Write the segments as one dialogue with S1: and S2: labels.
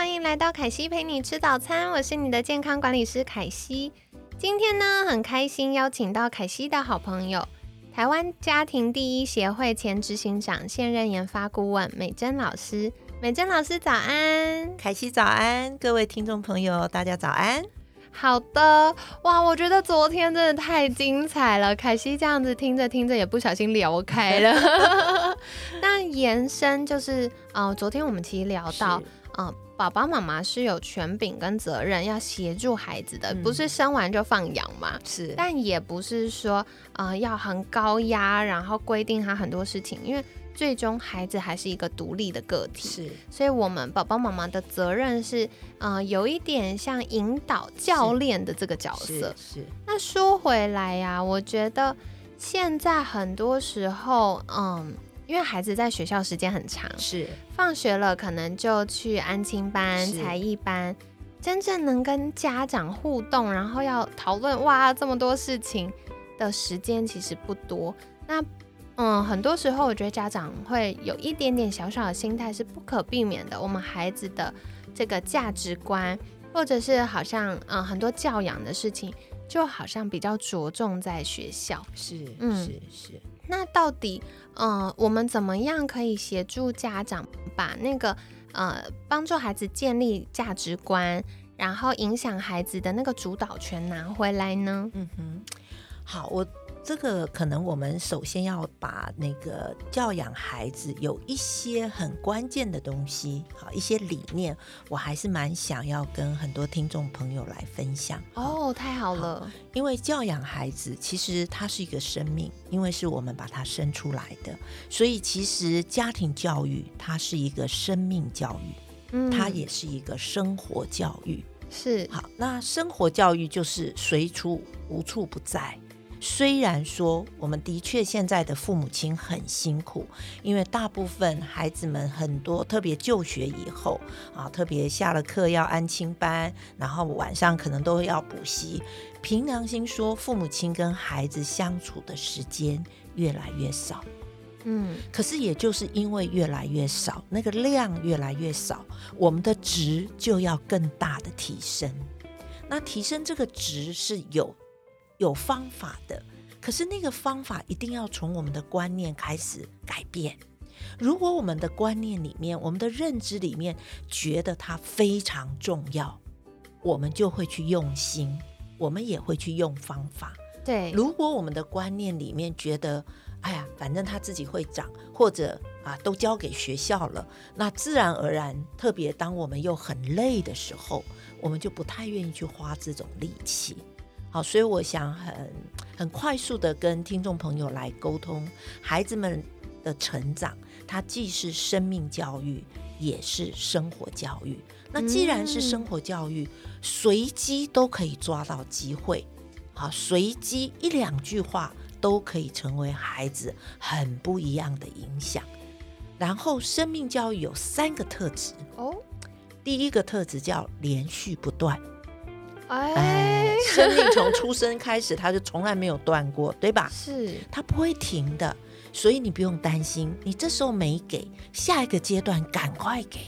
S1: 欢迎来到凯西陪你吃早餐，我是你的健康管理师凯西。今天呢，很开心邀请到凯西的好朋友，台湾家庭第一协会前执行长、现任研发顾问美珍老师。美珍老师早安，
S2: 凯西早安，各位听众朋友大家早安。
S1: 好的，哇，我觉得昨天真的太精彩了，凯西这样子听着听着也不小心聊开了。那延伸就是，呃，昨天我们其实聊到。嗯，爸爸妈妈是有权柄跟责任要协助孩子的，不是生完就放养嘛。
S2: 是，
S1: 但也不是说呃要很高压，然后规定他很多事情，因为最终孩子还是一个独立的个体。
S2: 是，
S1: 所以我们爸爸妈妈的责任是，呃，有一点像引导教练的这个角色。
S2: 是。
S1: 那说回来呀，我觉得现在很多时候，嗯。因为孩子在学校时间很长，
S2: 是
S1: 放学了可能就去安亲班、才艺班，真正能跟家长互动，然后要讨论哇这么多事情的时间其实不多。那嗯，很多时候我觉得家长会有一点点小小的心态是不可避免的。我们孩子的这个价值观，或者是好像嗯很多教养的事情，就好像比较着重在学校。
S2: 是，嗯，是是。
S1: 那到底，嗯，我们怎么样可以协助家长把那个，呃，帮助孩子建立价值观，然后影响孩子的那个主导权拿回来呢？
S2: 嗯哼，好，我。这个可能我们首先要把那个教养孩子有一些很关键的东西，好一些理念，我还是蛮想要跟很多听众朋友来分享。
S1: 哦，太好了，
S2: 因为教养孩子其实它是一个生命，因为是我们把它生出来的，所以其实家庭教育它是一个生命教育，嗯，它也是一个生活教育。
S1: 是
S2: 好，那生活教育就是随处无处不在。虽然说我们的确现在的父母亲很辛苦，因为大部分孩子们很多，特别就学以后啊，特别下了课要安亲班，然后晚上可能都要补习。凭良心说，父母亲跟孩子相处的时间越来越少。嗯，可是也就是因为越来越少，那个量越来越少，我们的值就要更大的提升。那提升这个值是有。有方法的，可是那个方法一定要从我们的观念开始改变。如果我们的观念里面、我们的认知里面觉得它非常重要，我们就会去用心，我们也会去用方法。
S1: 对，
S2: 如果我们的观念里面觉得，哎呀，反正他自己会长，或者啊，都交给学校了，那自然而然，特别当我们又很累的时候，我们就不太愿意去花这种力气。好，所以我想很很快速的跟听众朋友来沟通，孩子们的成长，它既是生命教育，也是生活教育。那既然是生活教育，随机都可以抓到机会，好，随机一两句话都可以成为孩子很不一样的影响。然后，生命教育有三个特质哦，第一个特质叫连续不断。哎，生命从出生开始，它就从来没有断过，对吧？
S1: 是，
S2: 它不会停的，所以你不用担心。你这时候没给，下一个阶段赶快给。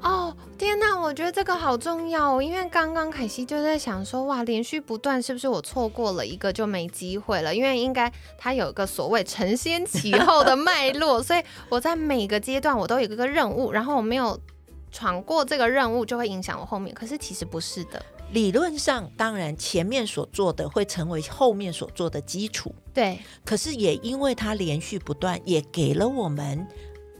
S1: 哦，天哪，我觉得这个好重要哦，因为刚刚凯西就在想说，哇，连续不断，是不是我错过了一个就没机会了？因为应该它有一个所谓承先启后的脉络，所以我在每个阶段我都有一个任务，然后我没有闯过这个任务，就会影响我后面。可是其实不是的。
S2: 理论上，当然前面所做的会成为后面所做的基础。
S1: 对，
S2: 可是也因为它连续不断，也给了我们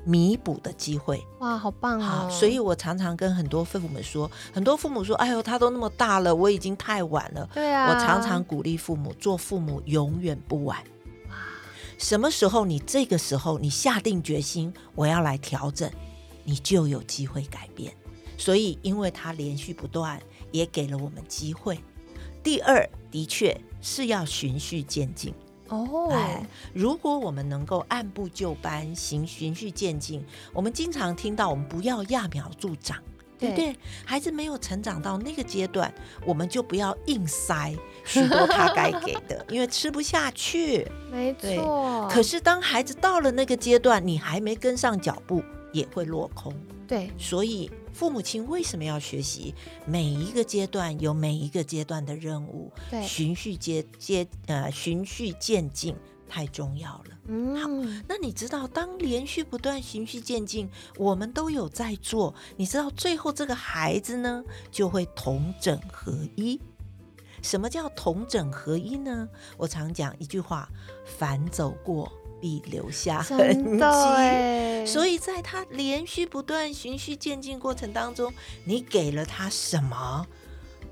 S2: 弥补的机会。
S1: 哇，好棒啊！
S2: 所以我常常跟很多父母们说，很多父母说：“哎呦，他都那么大了，我已经太晚了。”
S1: 对啊，
S2: 我常常鼓励父母，做父母永远不晚。哇，什么时候你这个时候你下定决心，我要来调整，你就有机会改变。所以，因为它连续不断，也给了我们机会。第二，的确是要循序渐进。
S1: 哦，
S2: 哎，如果我们能够按部就班行循序渐进，我们经常听到我们不要揠苗助长，对不对？孩子没有成长到那个阶段，我们就不要硬塞许多他该给的，因为吃不下去。
S1: 没错。
S2: 可是当孩子到了那个阶段，你还没跟上脚步，也会落空。
S1: 对，
S2: 所以。父母亲为什么要学习？每一个阶段有每一个阶段的任务，
S1: 对，
S2: 循序接接呃循序渐进太重要了。嗯，好，那你知道，当连续不断循序渐进，我们都有在做，你知道最后这个孩子呢就会同整合一。什么叫同整合一呢？我常讲一句话：凡走过。必留下痕迹，所以在他连续不断、循序渐进过程当中，你给了他什么？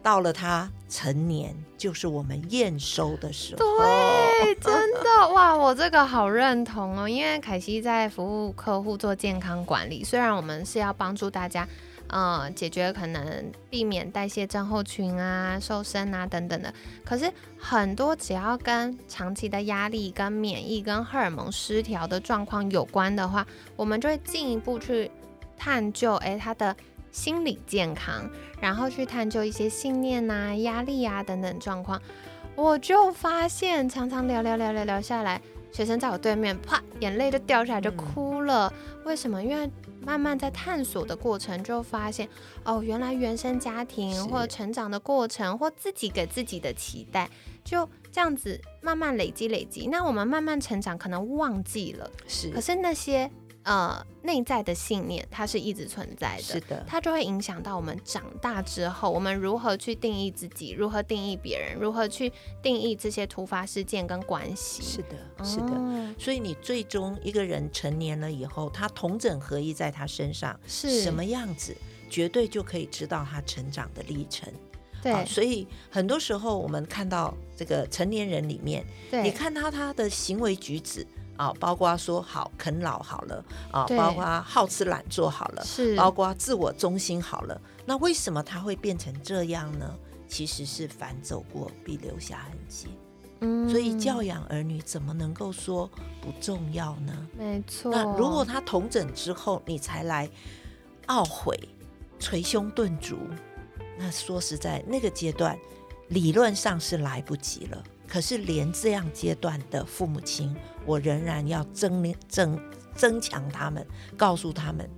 S2: 到了他成年，就是我们验收的时候。
S1: 对，真的 哇，我这个好认同哦。因为凯西在服务客户做健康管理，虽然我们是要帮助大家。呃，解决可能避免代谢症候群啊、瘦身啊等等的。可是很多只要跟长期的压力、跟免疫、跟荷尔蒙失调的状况有关的话，我们就会进一步去探究，哎，他的心理健康，然后去探究一些信念啊、压力啊等等状况。我就发现，常常聊聊聊聊聊下来，学生在我对面，啪，眼泪就掉下来，就哭了。为什么？因为慢慢在探索的过程，就发现哦，原来原生家庭或者成长的过程，或自己给自己的期待，就这样子慢慢累积累积。那我们慢慢成长，可能忘记了，
S2: 是。
S1: 可是那些。呃，内在的信念它是一直存在的，
S2: 是的，
S1: 它就会影响到我们长大之后，我们如何去定义自己，如何定义别人，如何去定义这些突发事件跟关系。
S2: 是的，是的。所以你最终一个人成年了以后，他同整合一在他身上
S1: 是
S2: 什么样子，绝对就可以知道他成长的历程。
S1: 对，
S2: 所以很多时候我们看到这个成年人里面，你看他他的行为举止。啊，包括说好啃老好了啊，包括好吃懒做好了，
S1: 是，
S2: 包括自我中心好了。那为什么他会变成这样呢？其实是反走过必留下痕迹。嗯，所以教养儿女怎么能够说不重要呢？
S1: 没错。
S2: 那如果他同整之后，你才来懊悔、捶胸顿足，那说实在，那个阶段理论上是来不及了。可是，连这样阶段的父母亲，我仍然要增增增强他们，告诉他们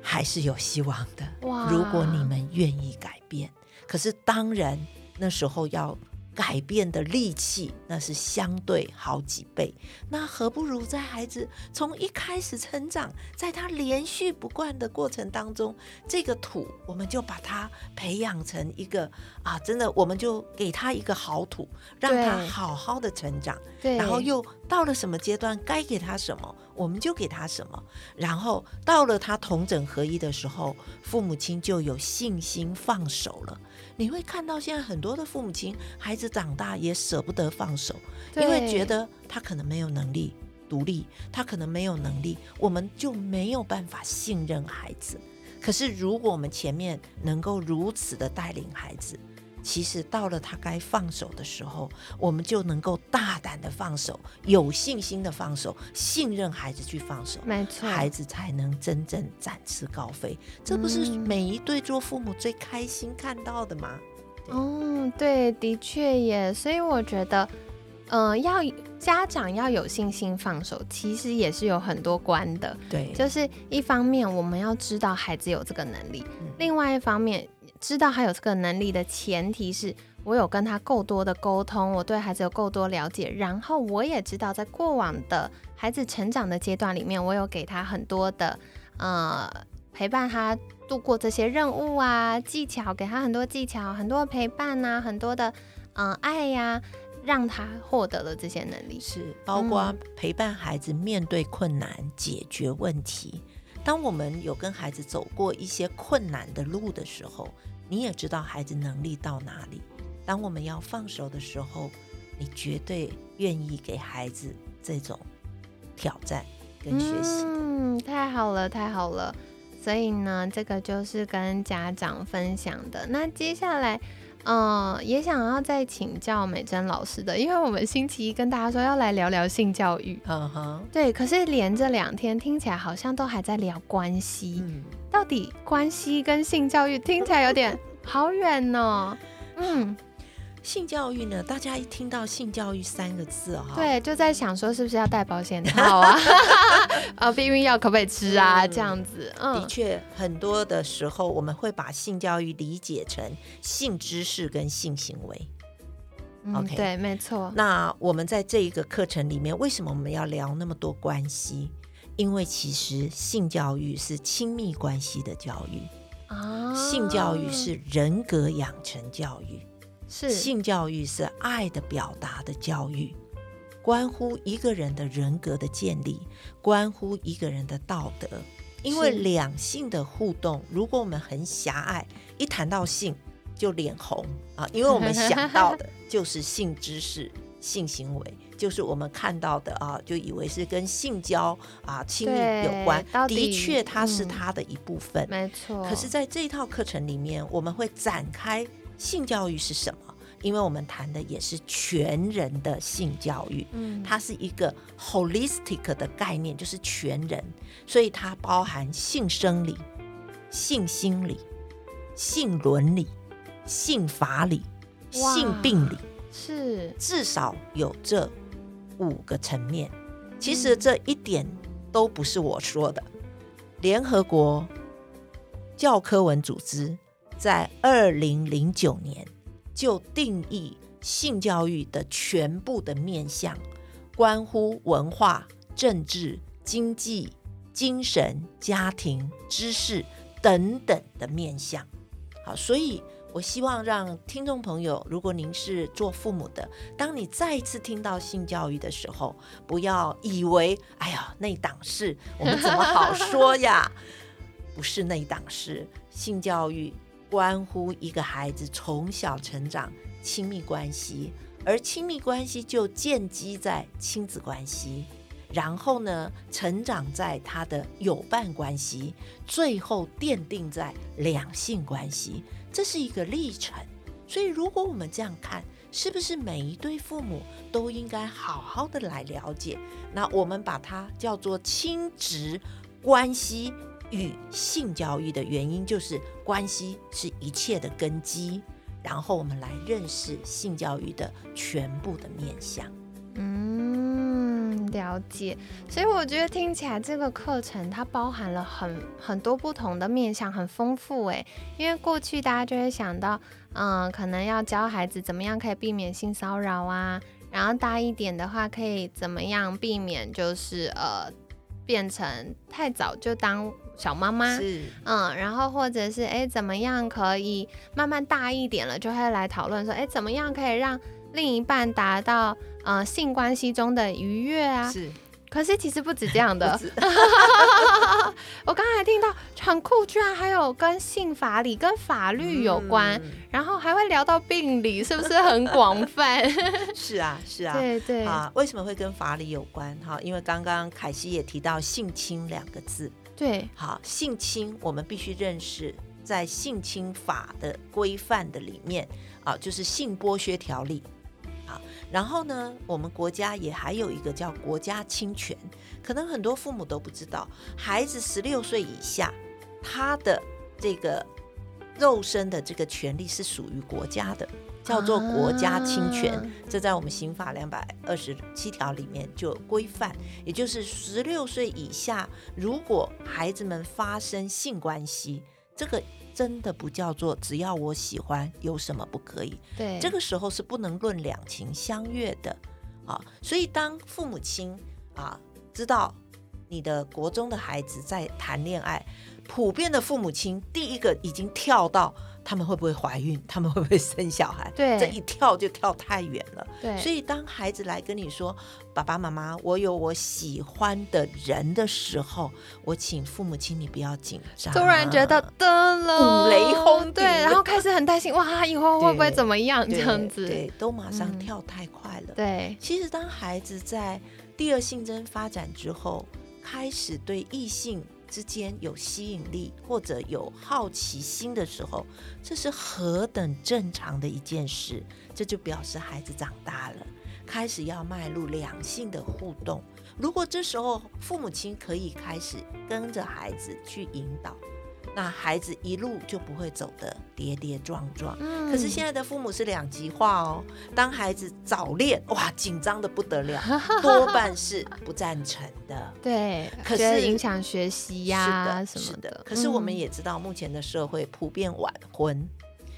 S2: 还是有希望的。如果你们愿意改变，可是当然那时候要。改变的力气那是相对好几倍，那何不如在孩子从一开始成长，在他连续不惯的过程当中，这个土我们就把它培养成一个啊，真的我们就给他一个好土，让他好好的成长，然后又到了什么阶段该给他什么，我们就给他什么，然后到了他同整合一的时候，父母亲就有信心放手了。你会看到现在很多的父母亲，孩子长大也舍不得放手，因为觉得他可能没有能力独立，他可能没有能力，我们就没有办法信任孩子。可是如果我们前面能够如此的带领孩子，其实到了他该放手的时候，我们就能够大胆的放手，有信心的放手，信任孩子去放手，
S1: 没错，
S2: 孩子才能真正展翅高飞。这不是每一对做父母最开心看到的吗？
S1: 哦，对，的确也。所以我觉得，嗯，要家长要有信心放手，其实也是有很多关的。
S2: 对，
S1: 就是一方面我们要知道孩子有这个能力，另外一方面。知道他有这个能力的前提是我有跟他够多的沟通，我对孩子有够多了解，然后我也知道在过往的孩子成长的阶段里面，我有给他很多的呃陪伴他度过这些任务啊技巧，给他很多技巧，很多陪伴呐，很多的嗯爱呀，让他获得了这些能力，
S2: 是包括陪伴孩子面对困难、解决问题。当我们有跟孩子走过一些困难的路的时候。你也知道孩子能力到哪里。当我们要放手的时候，你绝对愿意给孩子这种挑战跟学习。
S1: 嗯，太好了，太好了。所以呢，这个就是跟家长分享的。那接下来，嗯，也想要再请教美珍老师的，因为我们星期一跟大家说要来聊聊性教育，嗯哼，对。可是连着两天听起来好像都还在聊关系，到底关系跟性教育听起来有点好远呢？嗯。
S2: 性教育呢？大家一听到性教育三个字哈，
S1: 对，就在想说是不是要戴保险套啊？啊，避孕药可不可以吃啊？这样子，
S2: 嗯，的确，很多的时候我们会把性教育理解成性知识跟性行为。
S1: OK，对，没错。
S2: 那我们在这一个课程里面，为什么我们要聊那么多关系？因为其实性教育是亲密关系的教育啊，性教育是人格养成教育。性教育是爱的表达的教育，关乎一个人的人格的建立，关乎一个人的道德。因为两性的互动，如果我们很狭隘，一谈到性就脸红啊，因为我们想到的就是性知识、性行为，就是我们看到的啊，就以为是跟性交啊亲密有关。的确，它是它的一部分，
S1: 没错。
S2: 可是，在这一套课程里面，我们会展开。性教育是什么？因为我们谈的也是全人的性教育，嗯，它是一个 holistic 的概念，就是全人，所以它包含性生理、性心理、性伦理、性法理、性病理，
S1: 是
S2: 至少有这五个层面。其实这一点都不是我说的，联合国教科文组织。在二零零九年就定义性教育的全部的面向，关乎文化、政治、经济、精神、家庭、知识等等的面向。好，所以我希望让听众朋友，如果您是做父母的，当你再一次听到性教育的时候，不要以为哎呀那档事，我们怎么好说呀？不是那档事，性教育。关乎一个孩子从小成长亲密关系，而亲密关系就建基在亲子关系，然后呢，成长在他的友伴关系，最后奠定在两性关系，这是一个历程。所以，如果我们这样看，是不是每一对父母都应该好好的来了解？那我们把它叫做亲职关系。与性教育的原因就是关系是一切的根基，然后我们来认识性教育的全部的面向。
S1: 嗯，了解。所以我觉得听起来这个课程它包含了很很多不同的面向，很丰富诶。因为过去大家就会想到，嗯，可能要教孩子怎么样可以避免性骚扰啊，然后大一点的话可以怎么样避免就是呃变成太早就当。小妈妈
S2: 是
S1: 嗯，然后或者是哎，怎么样可以慢慢大一点了，就会来讨论说，哎，怎么样可以让另一半达到呃性关系中的愉悦啊？
S2: 是。
S1: 可是其实不止这样的，我刚才听到很酷，居然还有跟性法理、跟法律有关，然后还会聊到病理，是不是很广泛？
S2: 是啊，是啊，
S1: 对对。啊，
S2: 为什么会跟法理有关？哈，因为刚刚凯西也提到性侵两个字。
S1: 对，
S2: 好，性侵我们必须认识，在性侵法的规范的里面啊，就是性剥削条例，好，然后呢，我们国家也还有一个叫国家侵权，可能很多父母都不知道，孩子十六岁以下，他的这个肉身的这个权利是属于国家的。叫做国家侵权，这在我们刑法两百二十七条里面就有规范。也就是十六岁以下，如果孩子们发生性关系，这个真的不叫做只要我喜欢，有什么不可以？
S1: 对，
S2: 这个时候是不能论两情相悦的啊。所以当父母亲啊知道你的国中的孩子在谈恋爱，普遍的父母亲第一个已经跳到。他们会不会怀孕？他们会不会生小孩？
S1: 对，
S2: 这一跳就跳太远了。
S1: 对，
S2: 所以当孩子来跟你说“爸爸妈妈，我有我喜欢的人”的时候，我请父母亲你不要紧张。
S1: 突然觉得噔了，
S2: 五雷轰
S1: 对，然后开始很担心，哇，以后会不会怎么样？这样子，
S2: 对，都马上跳太快了。
S1: 对，
S2: 其实当孩子在第二性征发展之后，开始对异性。之间有吸引力或者有好奇心的时候，这是何等正常的一件事。这就表示孩子长大了，开始要迈入两性的互动。如果这时候父母亲可以开始跟着孩子去引导。那孩子一路就不会走的跌跌撞撞。嗯，可是现在的父母是两极化哦。当孩子早恋，哇，紧张的不得了，多半是不赞成的。
S1: 对，可是影响学习呀
S2: 什么的。可是我们也知道，目前的社会普遍晚婚。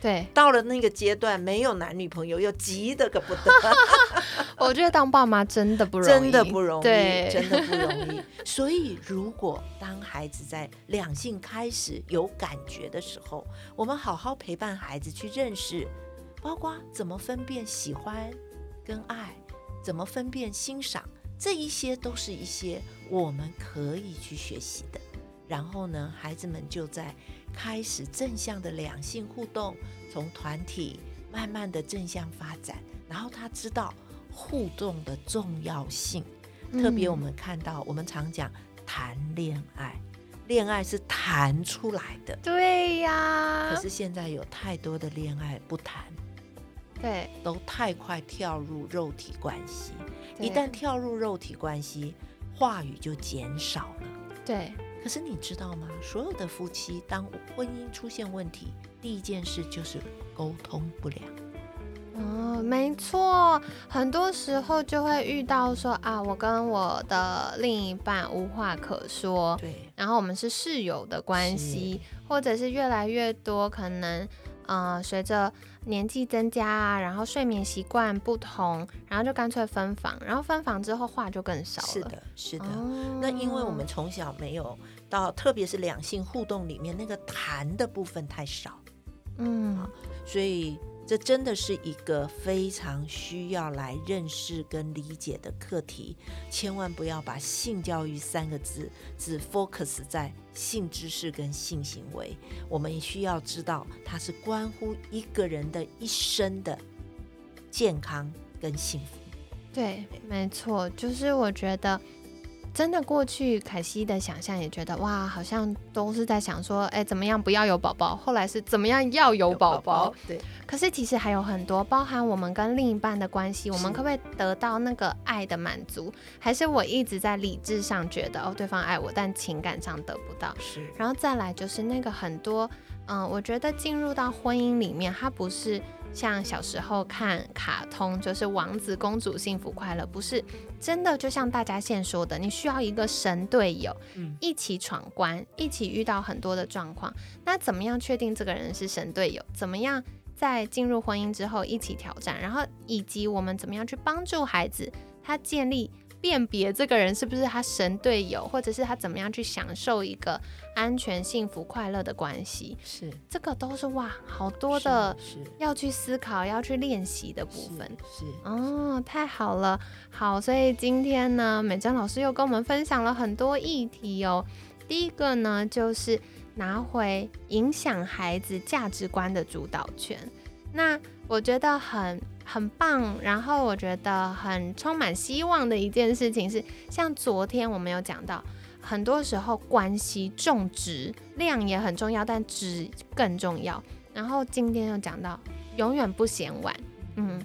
S1: 对，
S2: 到了那个阶段，没有男女朋友又急得个不得。
S1: 我觉得当爸妈真的不容
S2: 易，真的不容易，真的不容易。所以，如果当孩子在两性开始有感觉的时候，我们好好陪伴孩子去认识，包括怎么分辨喜欢跟爱，怎么分辨欣赏，这一些都是一些我们可以去学习的。然后呢，孩子们就在。开始正向的两性互动，从团体慢慢的正向发展，然后他知道互动的重要性。特别我们看到，我们常讲谈恋爱，恋爱是谈出来的。
S1: 对呀。
S2: 可是现在有太多的恋爱不谈，
S1: 对，
S2: 都太快跳入肉体关系。一旦跳入肉体关系，话语就减少了。
S1: 对。
S2: 可是你知道吗？所有的夫妻当婚姻出现问题，第一件事就是沟通不良。
S1: 哦，没错，很多时候就会遇到说啊，我跟我的另一半无话可说。
S2: 对。
S1: 然后我们是室友的关系，或者是越来越多可能，呃，随着年纪增加啊，然后睡眠习惯不同，然后就干脆分房。然后分房之后话就更少了。
S2: 是的，是的。那因为我们从小没有。到特别是两性互动里面，那个谈的部分太少，嗯，所以这真的是一个非常需要来认识跟理解的课题。千万不要把性教育三个字只 focus 在性知识跟性行为，我们需要知道它是关乎一个人的一生的健康跟幸福。
S1: 对，没错，就是我觉得。真的过去，凯西的想象也觉得哇，好像都是在想说，哎，怎么样不要有宝宝？后来是怎么样要有宝宝？
S2: 对。
S1: 可是其实还有很多，包含我们跟另一半的关系，我们可不可以得到那个爱的满足？还是我一直在理智上觉得哦，对方爱我，但情感上得不到？
S2: 是。
S1: 然后再来就是那个很多，嗯，我觉得进入到婚姻里面，它不是。像小时候看卡通，就是王子公主幸福快乐，不是真的。就像大家现说的，你需要一个神队友，一起闯关，一起遇到很多的状况。那怎么样确定这个人是神队友？怎么样在进入婚姻之后一起挑战？然后以及我们怎么样去帮助孩子，他建立。辨别这个人是不是他神队友，或者是他怎么样去享受一个安全、幸福、快乐的关系，
S2: 是
S1: 这个都是哇，好多的要去思考、要去练习的部分。
S2: 是
S1: 哦，太好了，好，所以今天呢，美珍老师又跟我们分享了很多议题哦。第一个呢，就是拿回影响孩子价值观的主导权。那我觉得很。很棒，然后我觉得很充满希望的一件事情是，像昨天我们有讲到，很多时候关系重植，量也很重要，但质更重要。然后今天又讲到，永远不嫌晚，嗯。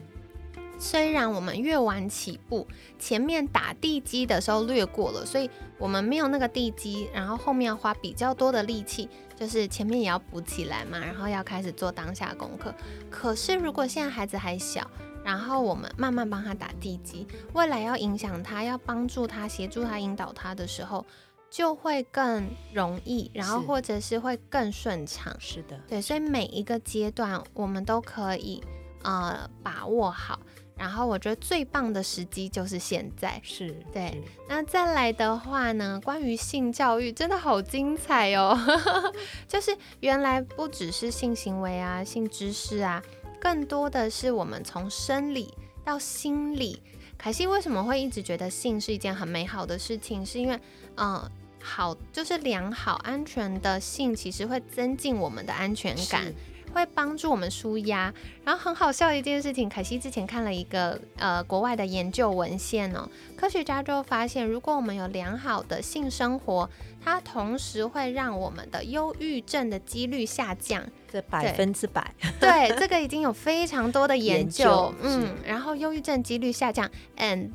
S1: 虽然我们越晚起步，前面打地基的时候略过了，所以我们没有那个地基，然后后面要花比较多的力气，就是前面也要补起来嘛，然后要开始做当下功课。可是如果现在孩子还小，然后我们慢慢帮他打地基，未来要影响他，要帮助他，协助他，引导他的时候，就会更容易，然后或者是会更顺畅。
S2: 是的，
S1: 对，所以每一个阶段我们都可以呃把握好。然后我觉得最棒的时机就是现在，
S2: 是
S1: 对。那再来的话呢，关于性教育真的好精彩哦，就是原来不只是性行为啊、性知识啊，更多的是我们从生理到心理。凯西为什么会一直觉得性是一件很美好的事情？是因为，嗯，好，就是良好安全的性其实会增进我们的安全感。会帮助我们舒压。然后很好笑的一件事情，凯西之前看了一个呃国外的研究文献哦，科学家就发现，如果我们有良好的性生活，它同时会让我们的忧郁症的几率下降。
S2: 这百分之百，
S1: 对 这个已经有非常多的研究，
S2: 嗯，
S1: 然后忧郁症几率下降，and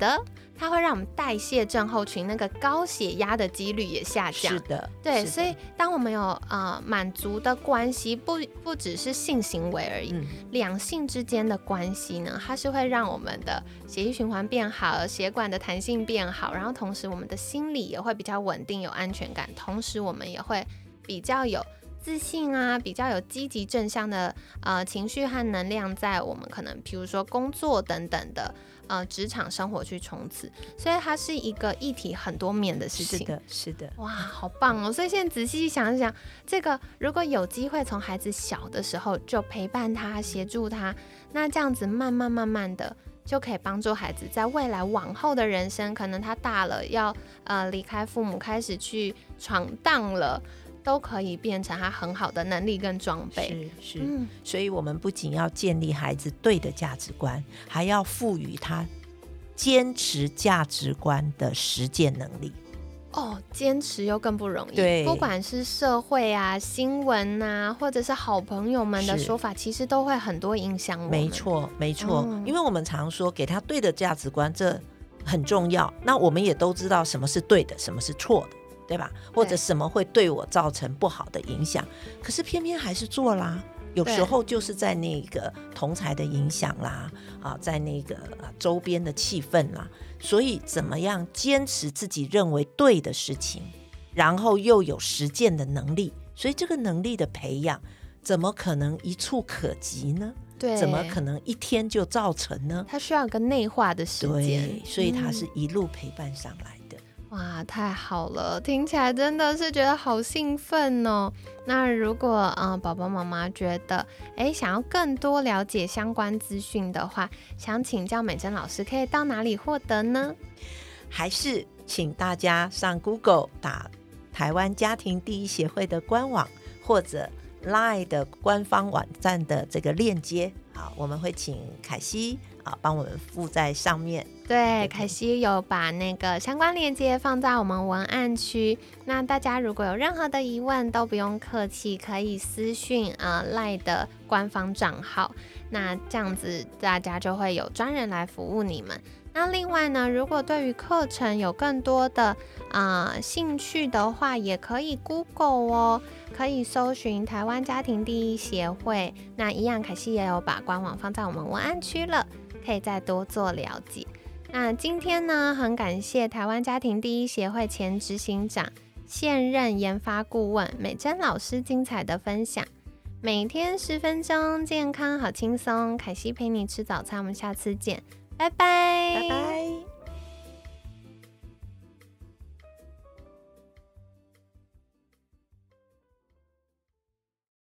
S1: 它会让我们代谢症候群那个高血压的几率也下降，
S2: 是的，
S1: 对，所以当我们有呃满足的关系，不不只是性行为而已，两性之间的关系呢，它是会让我们的血液循环变好，血管的弹性变好，然后同时我们的心理也会比较稳定，有安全感，同时我们也会比较有。自信啊，比较有积极正向的呃情绪和能量，在我们可能比如说工作等等的呃职场生活去冲刺，所以它是一个一体很多面的事情。
S2: 是的，是的，
S1: 哇，好棒哦！所以现在仔细想一想，这个如果有机会从孩子小的时候就陪伴他、协助他，那这样子慢慢慢慢的就可以帮助孩子在未来往后的人生，可能他大了要呃离开父母，开始去闯荡了。都可以变成他很好的能力跟装备，
S2: 是是，所以我们不仅要建立孩子对的价值观，还要赋予他坚持价值观的实践能力。
S1: 哦，坚持又更不容易。
S2: 对，
S1: 不管是社会啊、新闻啊，或者是好朋友们的说法，其实都会很多影响我
S2: 没错，没错，因为我们常说给他对的价值观，这很重要。那我们也都知道什么是对的，什么是错的。对吧？或者什么会对我造成不好的影响？可是偏偏还是做啦。有时候就是在那个同才的影响啦，啊，在那个周边的气氛啦，所以怎么样坚持自己认为对的事情，然后又有实践的能力？所以这个能力的培养，怎么可能一触可及呢？
S1: 对，
S2: 怎么可能一天就造成呢？
S1: 它需要一个内化的时间，
S2: 所以它是一路陪伴上来。
S1: 哇，太好了，听起来真的是觉得好兴奋哦。那如果嗯，宝宝妈妈觉得哎，想要更多了解相关资讯的话，想请教美珍老师，可以到哪里获得呢？
S2: 还是请大家上 Google 打台湾家庭第一协会的官网，或者 Line 的官方网站的这个链接。好，我们会请凯西。啊，帮我们附在上面。
S1: 对，凯西有把那个相关链接放在我们文案区。那大家如果有任何的疑问，都不用客气，可以私讯啊赖的官方账号。那这样子大家就会有专人来服务你们。那另外呢，如果对于课程有更多的啊兴趣的话，也可以 Google 哦，可以搜寻台湾家庭第一协会。那一样，凯西也有把官网放在我们文案区了。可以再多做了解。那今天呢，很感谢台湾家庭第一协会前执行长、现任研发顾问美珍老师精彩的分享。每天十分钟，健康好轻松。凯西陪你吃早餐，我们下次见，拜拜，
S2: 拜拜。